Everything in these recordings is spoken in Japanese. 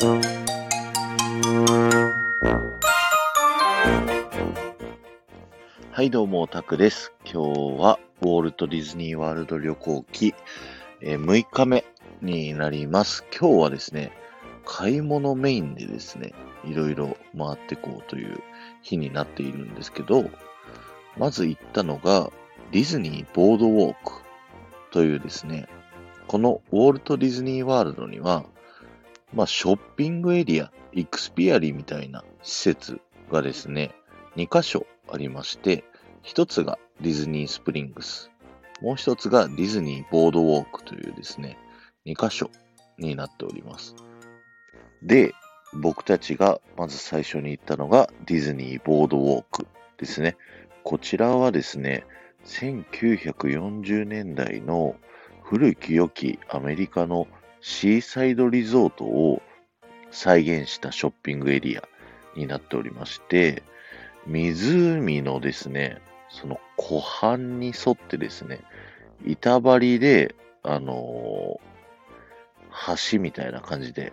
はい、どうも、タクです。今日は、ウォルト・ディズニー・ワールド旅行記、え6日目になります。今日はですね、買い物メインでですね、いろいろ回ってこうという日になっているんですけど、まず行ったのが、ディズニー・ボードウォークというですね、このウォルト・ディズニー・ワールドには、まあ、ショッピングエリア、イクスピアリみたいな施設がですね、2箇所ありまして、一つがディズニースプリングス、もう一つがディズニーボードウォークというですね、2箇所になっております。で、僕たちがまず最初に行ったのがディズニーボードウォークですね。こちらはですね、1940年代の古き良きアメリカのシーサイドリゾートを再現したショッピングエリアになっておりまして、湖のですね、その湖畔に沿ってですね、板張りで、あのー橋みたいな感じで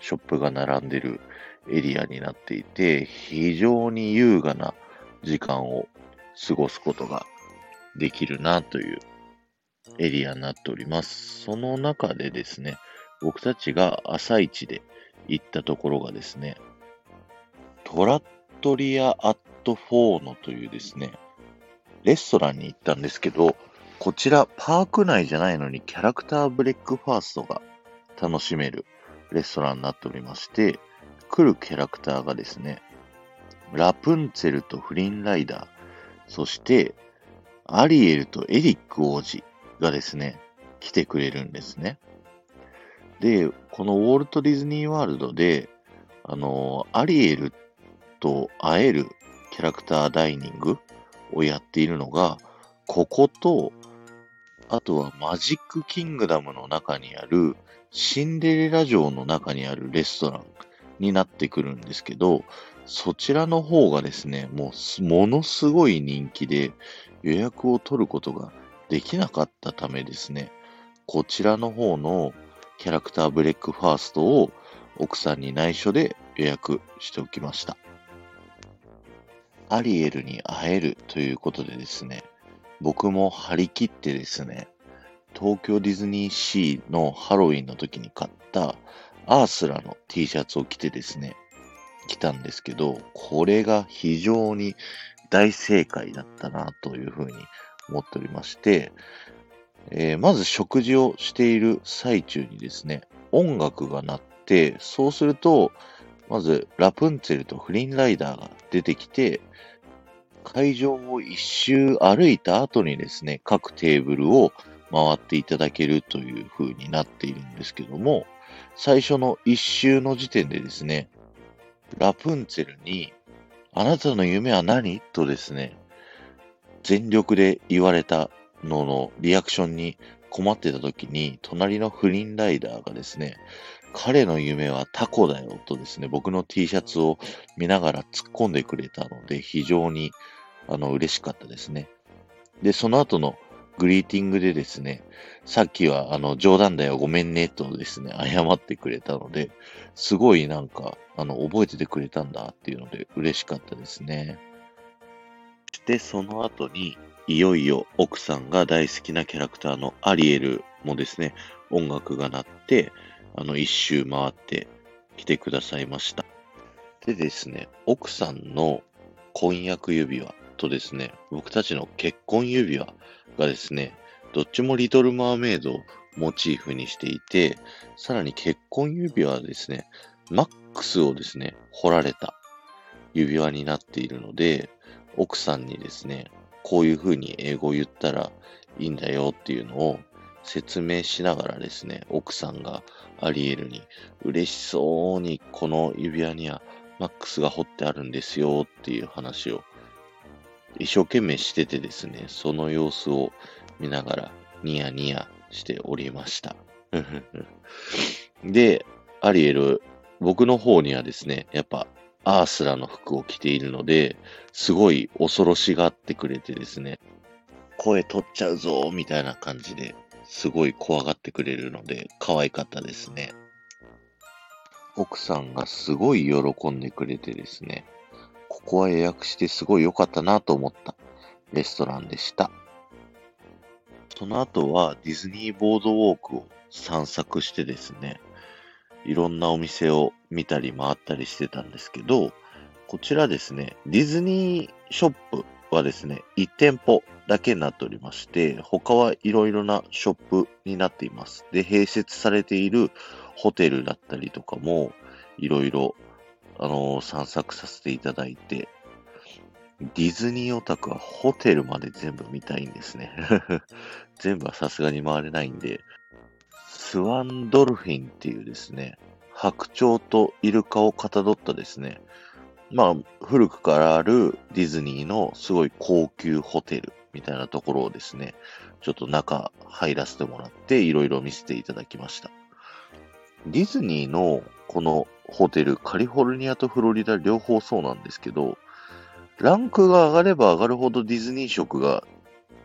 ショップが並んでるエリアになっていて、非常に優雅な時間を過ごすことができるなというエリアになっております。その中でですね、僕たちが朝一で行ったところがですね、トラットリア・アット・フォーノというですね、レストランに行ったんですけど、こちらパーク内じゃないのにキャラクターブレックファーストが楽しめるレストランになっておりまして、来るキャラクターがですね、ラプンツェルとフリンライダー、そしてアリエルとエリック王子がですね、来てくれるんですね。で、このウォルト・ディズニー・ワールドで、あの、アリエルと会えるキャラクターダイニングをやっているのが、ここと、あとはマジックキングダムの中にあるシンデレラ城の中にあるレストランになってくるんですけど、そちらの方がですね、もうものすごい人気で予約を取ることができなかったためですね、こちらの方のキャラクターブレックファーストを奥さんに内緒で予約しておきました。アリエルに会えるということでですね、僕も張り切ってですね、東京ディズニーシーのハロウィンの時に買ったアースラの T シャツを着てですね、来たんですけど、これが非常に大正解だったなというふうに思っておりまして、えーまず食事をしている最中にですね、音楽が鳴って、そうすると、まずラプンツェルとフリンライダーが出てきて、会場を一周歩いた後にですね、各テーブルを回っていただけるという風になっているんですけども、最初の一周の時点でですね、ラプンツェルに、あなたの夢は何？とですね、全力で言われたののリアクションに困ってた時に、隣のフリンライダーがですね、彼の夢はタコだよとですね、僕の T シャツを見ながら突っ込んでくれたので、非常にあの嬉しかったですね。で、その後のグリーティングでですね、さっきはあの冗談だよごめんねとですね、謝ってくれたので、すごいなんか、あの、覚えててくれたんだっていうので嬉しかったですね。そしてその後に、いよいよ奥さんが大好きなキャラクターのアリエルもですね、音楽が鳴って、あの、一周回って来てくださいました。でですね、奥さんの婚約指輪とですね、僕たちの結婚指輪がですね、どっちもリトル・マーメイドをモチーフにしていて、さらに結婚指輪はですね、マックスをですね、彫られた指輪になっているので、奥さんにですね、こういう風に英語を言ったらいいんだよっていうのを説明しながらですね、奥さんがアリエルに嬉しそうにこの指輪にはマックスが彫ってあるんですよっていう話を一生懸命しててですね、その様子を見ながらニヤニヤしておりました。で、アリエル、僕の方にはですね、やっぱアースラの服を着ているので、すごい恐ろしがってくれてですね、声取っちゃうぞみたいな感じですごい怖がってくれるので、可愛かったですね。奥さんがすごい喜んでくれてですね、ここは予約してすごい良かったなと思ったレストランでした。その後はディズニーボードウォークを散策してですね、いろんなお店を見たり回ったりしてたんですけど、こちらですね、ディズニーショップはですね、1店舗だけになっておりまして、他はいろいろなショップになっています。で、併設されているホテルだったりとかも、いろいろ、あのー、散策させていただいて、ディズニーオタクはホテルまで全部見たいんですね。全部はさすがに回れないんで、スワンドルフィンっていうですね、白鳥とイルカをかたどったですね、まあ、古くからあるディズニーのすごい高級ホテルみたいなところをですね、ちょっと中入らせてもらっていろいろ見せていただきました。ディズニーのこのホテル、カリフォルニアとフロリダ両方そうなんですけど、ランクが上がれば上がるほどディズニー色が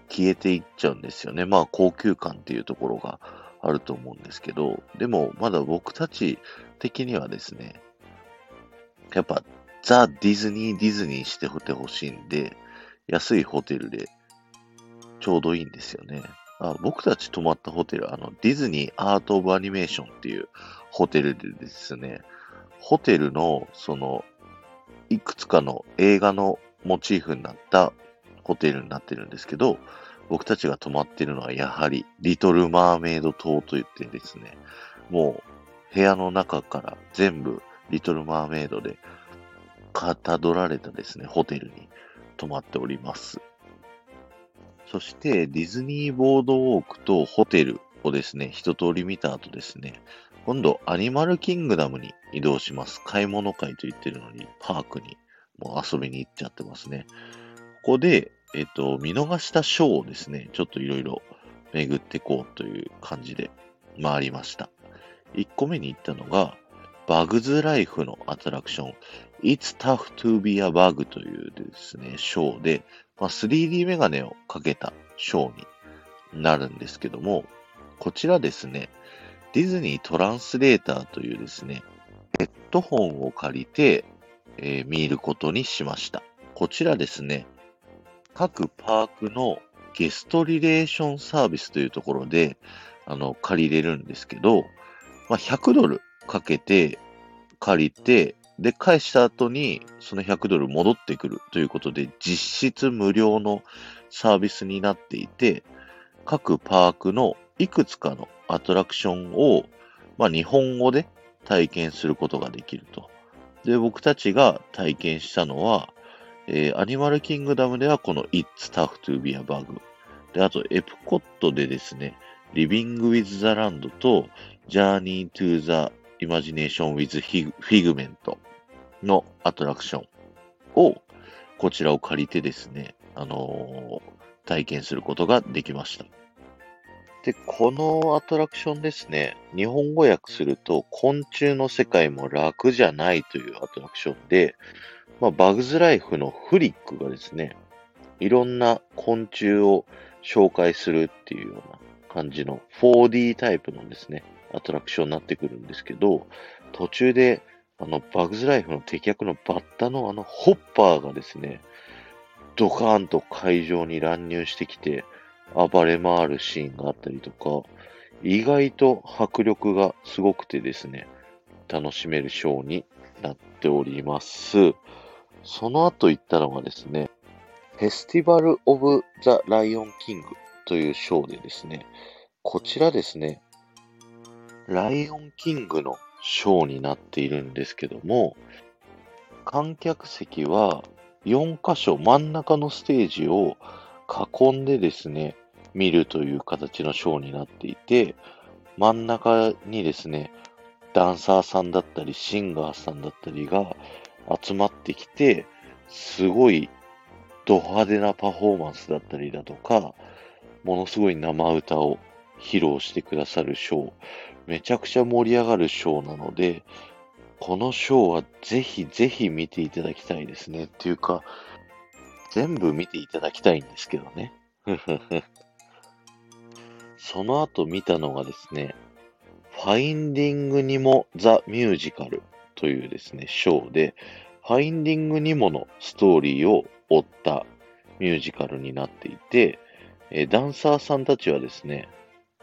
消えていっちゃうんですよね。まあ高級感っていうところがあると思うんですけど、でもまだ僕たち的にはですね、やっぱザ・ディズニー・ディズニーしてほてほしいんで、安いホテルでちょうどいいんですよね。あ僕たち泊まったホテル、あの、ディズニー・アート・オブ・アニメーションっていうホテルでですね、ホテルの、その、いくつかの映画のモチーフになったホテルになってるんですけど、僕たちが泊まってるのはやはり、リトル・マーメイド島といってですね、もう部屋の中から全部リトル・マーメイドでかたどられたですね、ホテルに泊まっております。そして、ディズニーボードウォークとホテルをですね、一通り見た後ですね、今度、アニマルキングダムに移動します。買い物会と言ってるのに、パークにもう遊びに行っちゃってますね。ここで、えっ、と、見逃したショーをですね、ちょっといろいろ巡ってこうという感じで回りました。1個目に行ったのが、バグズライフのアトラクション、It's Tough to be a Bug というですね、ショーで、まあ、3D メガネをかけたショーになるんですけども、こちらですね、ディズニートランスレーターというですね、ヘッドホンを借りて、えー、見ることにしました。こちらですね、各パークのゲストリレーションサービスというところで、あの、借りれるんですけど、まあ、100ドルかけて借りて、で、返した後にその100ドル戻ってくるということで、実質無料のサービスになっていて、各パークのいくつかのアトラクションを、まあ、日本語で体験することができると。で、僕たちが体験したのは、えー、アニマルキングダムではこの It's Tough to be a Bug。で、あと、エプコットでですね、Living with the Land と Journey to the Imagination with Figment のアトラクションを、こちらを借りてですね、あのー、体験することができました。で、このアトラクションですね、日本語訳すると、昆虫の世界も楽じゃないというアトラクションで、まあ、バグズライフのフリックがですね、いろんな昆虫を紹介するっていうような感じの 4D タイプのですね、アトラクションになってくるんですけど、途中で、あの、バグズライフの敵役のバッタのあの、ホッパーがですね、ドカーンと会場に乱入してきて、暴れ回るシーンがあったりとか、意外と迫力がすごくてですね、楽しめるショーになっております。その後行ったのがですね、フェスティバル・オブ・ザ・ライオン・キングというショーでですね、こちらですね、ライオンキングのショーになっているんですけども、観客席は4箇所真ん中のステージを囲んでですね、見るという形のショーになっていて、真ん中にですね、ダンサーさんだったり、シンガーさんだったりが集まってきて、すごいド派手なパフォーマンスだったりだとか、ものすごい生歌を披露してくださるショー。めちゃくちゃ盛り上がるショーなので、このショーはぜひぜひ見ていただきたいですね。っていうか、全部見ていただきたいんですけどね。その後見たのがですね、ファインディングニモ・ザ・ミュージカルというですね、ショーで、ファインディングニモのストーリーを追ったミュージカルになっていて、えダンサーさんたちはですね、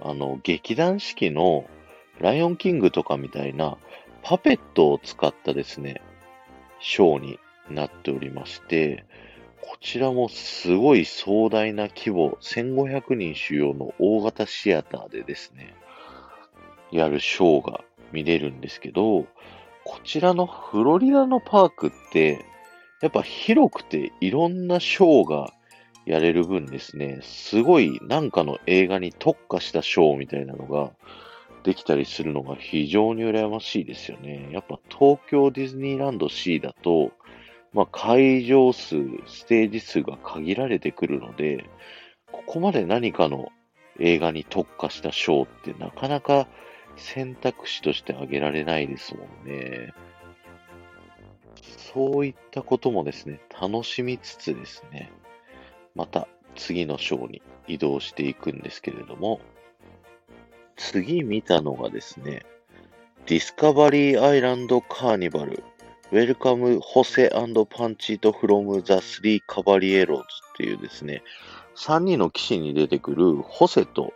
あの、劇団四季のライオンキングとかみたいなパペットを使ったですね、ショーになっておりまして、こちらもすごい壮大な規模、1500人主要の大型シアターでですね、やるショーが見れるんですけど、こちらのフロリダのパークって、やっぱ広くていろんなショーがやれる分ですね、すごいなんかの映画に特化したショーみたいなのができたりするのが非常に羨ましいですよね。やっぱ東京ディズニーランド C だと、まあ、会場数、ステージ数が限られてくるので、ここまで何かの映画に特化したショーってなかなか選択肢として挙げられないですもんね。そういったこともですね、楽しみつつですね、また次のショーに移動していくんですけれども、次見たのがですね、ディスカバリーアイランドカーニバル Welcome Jose and Panchito from the Three Caballeros っていうですね、3人の騎士に出てくるホセと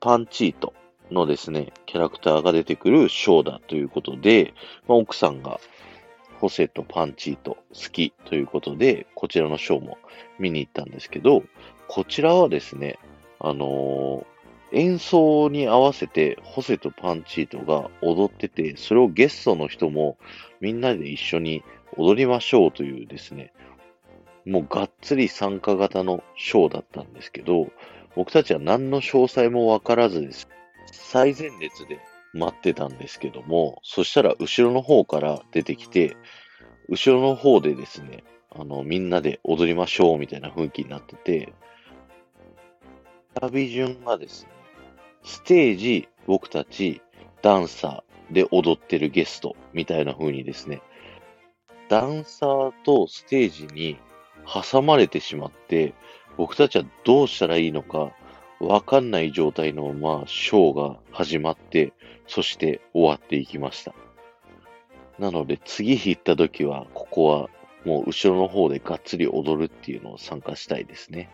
パンチートのですね、キャラクターが出てくるショーだということで、まあ、奥さんがホセとパンチート好きということで、こちらのショーも見に行ったんですけど、こちらはですね、あのー演奏に合わせて、ホセとパンチートが踊ってて、それをゲストの人もみんなで一緒に踊りましょうというですね、もうがっつり参加型のショーだったんですけど、僕たちは何の詳細もわからずです。最前列で待ってたんですけども、そしたら後ろの方から出てきて、後ろの方でですね、あの、みんなで踊りましょうみたいな雰囲気になってて、旅順がですね、ステージ、僕たち、ダンサーで踊ってるゲストみたいな風にですね、ダンサーとステージに挟まれてしまって、僕たちはどうしたらいいのかわかんない状態のままショーが始まって、そして終わっていきました。なので次行った時は、ここはもう後ろの方でがっつり踊るっていうのを参加したいですね。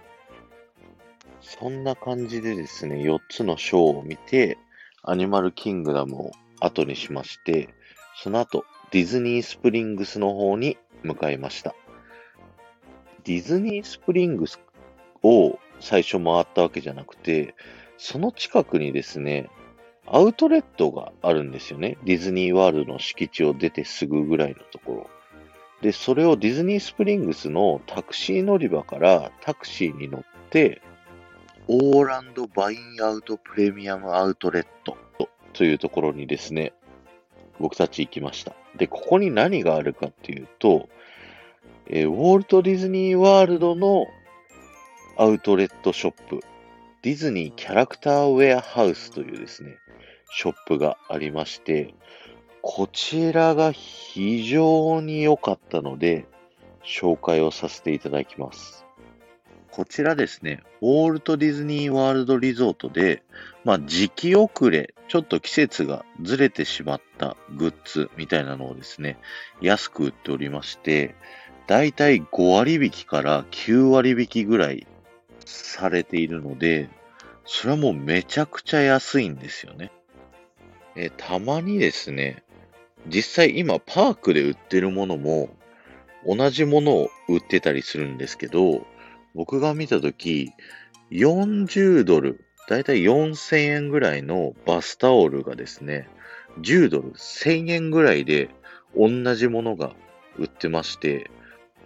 そんな感じでですね、4つのショーを見て、アニマルキングダムを後にしまして、その後、ディズニースプリングスの方に向かいました。ディズニースプリングスを最初回ったわけじゃなくて、その近くにですね、アウトレットがあるんですよね。ディズニーワールドの敷地を出てすぐぐらいのところ。で、それをディズニースプリングスのタクシー乗り場からタクシーに乗って、オーランドバインアウトプレミアムアウトレットというところにですね、僕たち行きました。で、ここに何があるかっていうと、えー、ウォルト・ディズニー・ワールドのアウトレットショップ、ディズニーキャラクターウェアハウスというですね、ショップがありまして、こちらが非常に良かったので、紹介をさせていただきます。こちらですね、ウォルト・ディズニー・ワールド・リゾートで、まあ、時期遅れ、ちょっと季節がずれてしまったグッズみたいなのをですね、安く売っておりまして、だいたい5割引きから9割引きぐらいされているので、それはもうめちゃくちゃ安いんですよね。えたまにですね、実際今パークで売ってるものも同じものを売ってたりするんですけど、僕が見たとき、40ドル、だいたい4000円ぐらいのバスタオルがですね、10ドル、1000円ぐらいで同じものが売ってまして、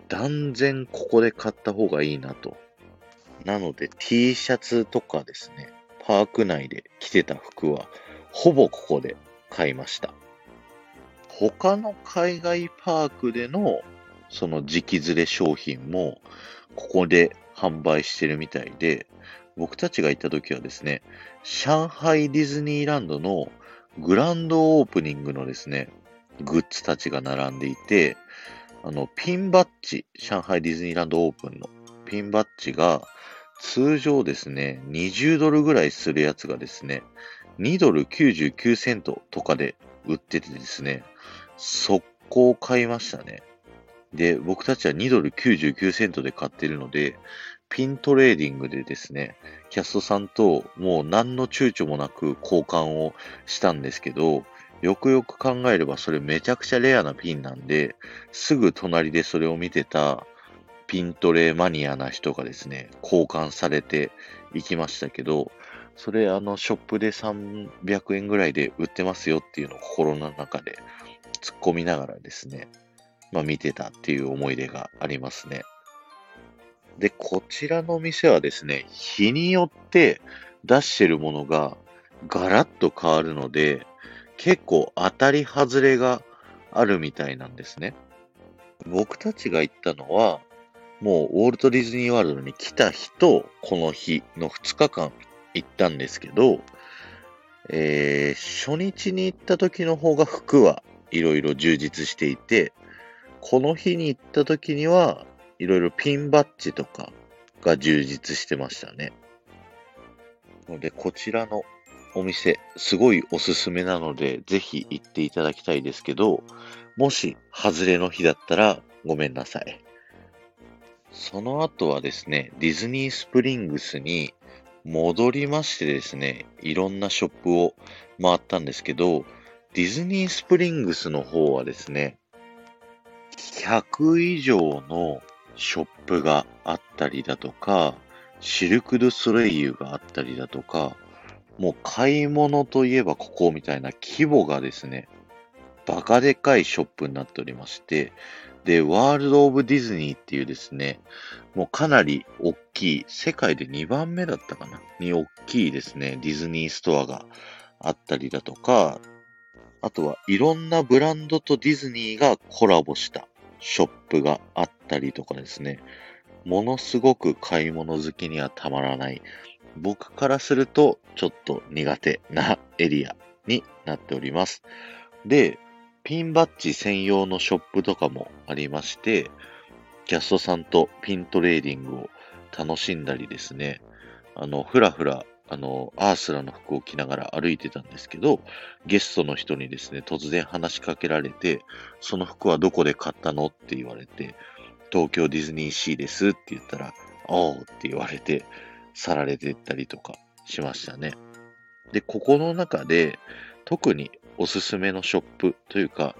断然ここで買った方がいいなと。なので T シャツとかですね、パーク内で着てた服はほぼここで買いました。他の海外パークでのその時期ずれ商品もここで販売してるみたいで、僕たちが行った時はですね、上海ディズニーランドのグランドオープニングのですね、グッズたちが並んでいて、あの、ピンバッジ、上海ディズニーランドオープンのピンバッジが通常ですね、20ドルぐらいするやつがですね、2ドル99セントとかで売っててですね、速攻買いましたね。で、僕たちは2ドル99セントで買ってるので、ピントレーディングでですね、キャストさんともう何の躊躇もなく交換をしたんですけど、よくよく考えればそれめちゃくちゃレアなピンなんで、すぐ隣でそれを見てたピントレマニアな人がですね、交換されていきましたけど、それあのショップで300円ぐらいで売ってますよっていうのを心の中で突っ込みながらですね、まあ見てたっていう思い出がありますね。で、こちらの店はですね、日によって出してるものがガラッと変わるので、結構当たり外れがあるみたいなんですね。僕たちが行ったのは、もうウォルト・ディズニー・ワールドに来た日とこの日の2日間行ったんですけど、えー、初日に行った時の方が服はいろいろ充実していて、この日に行った時にはいろいろピンバッジとかが充実してましたね。ので、こちらのお店、すごいおすすめなので、ぜひ行っていただきたいですけど、もし、外れの日だったらごめんなさい。その後はですね、ディズニースプリングスに戻りましてですね、いろんなショップを回ったんですけど、ディズニースプリングスの方はですね、100以上のショップがあったりだとか、シルク・ドゥ・ソレイユがあったりだとか、もう買い物といえばここみたいな規模がですね、バカでかいショップになっておりまして、で、ワールド・オブ・ディズニーっていうですね、もうかなり大きい、世界で2番目だったかな。に大きいですね、ディズニーストアがあったりだとか、あとはいろんなブランドとディズニーがコラボしたショップがあったりとかですね、ものすごく買い物好きにはたまらない、僕からするとちょっと苦手なエリアになっております。で、ピンバッジ専用のショップとかもありまして、キャストさんとピントレーディングを楽しんだりですね、あの、ふらふらあの、アースラの服を着ながら歩いてたんですけど、ゲストの人にですね、突然話しかけられて、その服はどこで買ったのって言われて、東京ディズニーシーですって言ったら、おうって言われて、去られてったりとかしましたね。で、ここの中で、特におすすめのショップというか、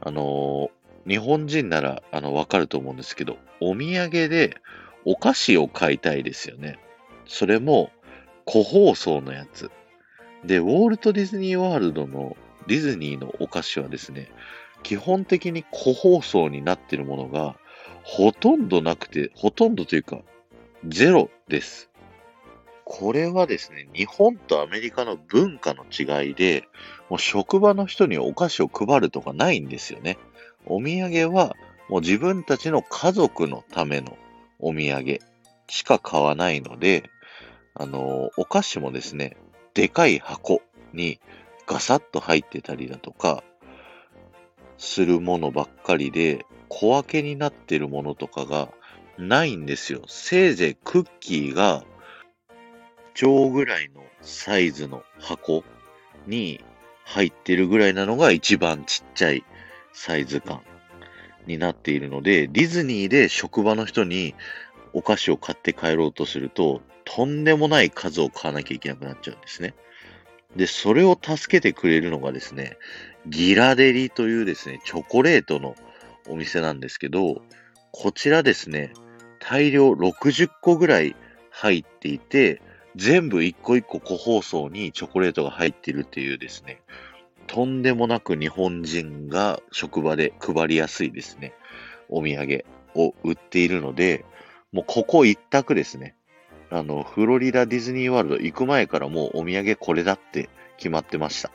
あのー、日本人なら、あの、わかると思うんですけど、お土産でお菓子を買いたいですよね。それも、個包装のやつ。で、ウォルト・ディズニー・ワールドのディズニーのお菓子はですね、基本的に個包装になっているものがほとんどなくて、ほとんどというか、ゼロです。これはですね、日本とアメリカの文化の違いで、もう職場の人にお菓子を配るとかないんですよね。お土産はもう自分たちの家族のためのお土産しか買わないので、あの、お菓子もですね、でかい箱にガサッと入ってたりだとか、するものばっかりで、小分けになってるものとかがないんですよ。せいぜいクッキーが、超ぐらいのサイズの箱に入ってるぐらいなのが一番ちっちゃいサイズ感になっているので、ディズニーで職場の人にお菓子を買って帰ろうとすると、とんでもない数を買わなきゃいけなくなっちゃうんですね。で、それを助けてくれるのがですね、ギラデリというですね、チョコレートのお店なんですけど、こちらですね、大量60個ぐらい入っていて、全部一個一個個包装にチョコレートが入ってるっていうですね、とんでもなく日本人が職場で配りやすいですね、お土産を売っているので、もうここ一択ですね。あの、フロリダディズニーワールド行く前からもうお土産これだって決まってました。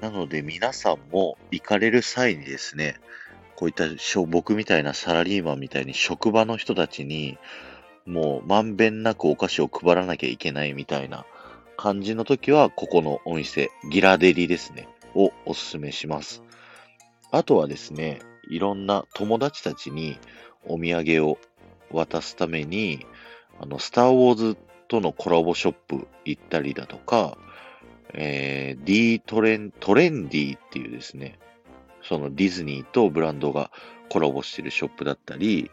なので皆さんも行かれる際にですね、こういった僕みたいなサラリーマンみたいに職場の人たちにもうまんべんなくお菓子を配らなきゃいけないみたいな感じの時は、ここのお店、ギラデリですね、をおすすめします。あとはですね、いろんな友達たちにお土産を渡すために、あの、スター・ウォーズとのコラボショップ行ったりだとか、えー、D トレン、トレンディっていうですね、そのディズニーとブランドがコラボしてるショップだったり、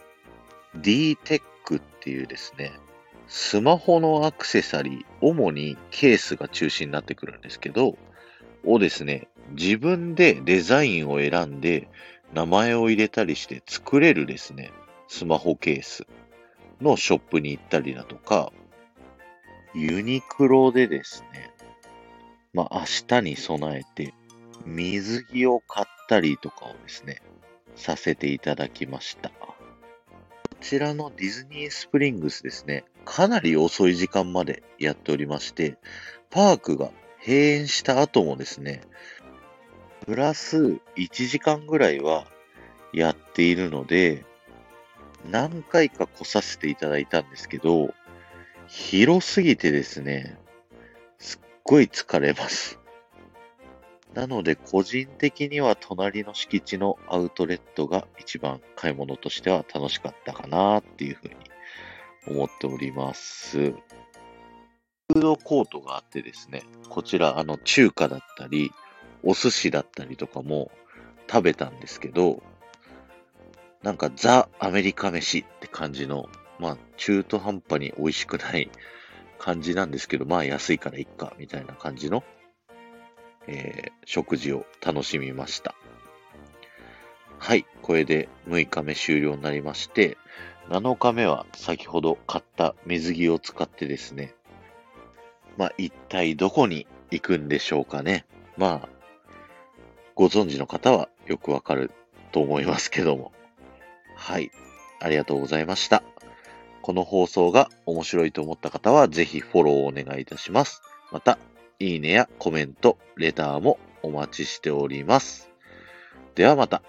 D テックっていうですね、スマホのアクセサリー、主にケースが中心になってくるんですけど、をですね、自分でデザインを選んで、名前を入れたりして作れるですね、スマホケースのショップに行ったりだとか、ユニクロでですね、まあ明日に備えて水着を買ったりとかをですね、させていただきました。こちらのディズニースプリングスですね、かなり遅い時間までやっておりまして、パークが閉園した後もですね、プラス1時間ぐらいはやっているので、何回か来させていただいたんですけど、広すぎてですね、すっごい疲れます。なので、個人的には隣の敷地のアウトレットが一番買い物としては楽しかったかなっていうふうに思っております。フードコートがあってですね、こちら、あの、中華だったり、お寿司だったりとかも食べたんですけど、なんかザ・アメリカ飯って感じの、まあ中途半端に美味しくない感じなんですけど、まあ安いからいっか、みたいな感じの、えー、食事を楽しみました。はい、これで6日目終了になりまして、7日目は先ほど買った水着を使ってですね、まあ一体どこに行くんでしょうかね。まあご存知の方はよくわかると思いますけども。はい。ありがとうございました。この放送が面白いと思った方はぜひフォローをお願いいたします。また、いいねやコメント、レターもお待ちしております。ではまた。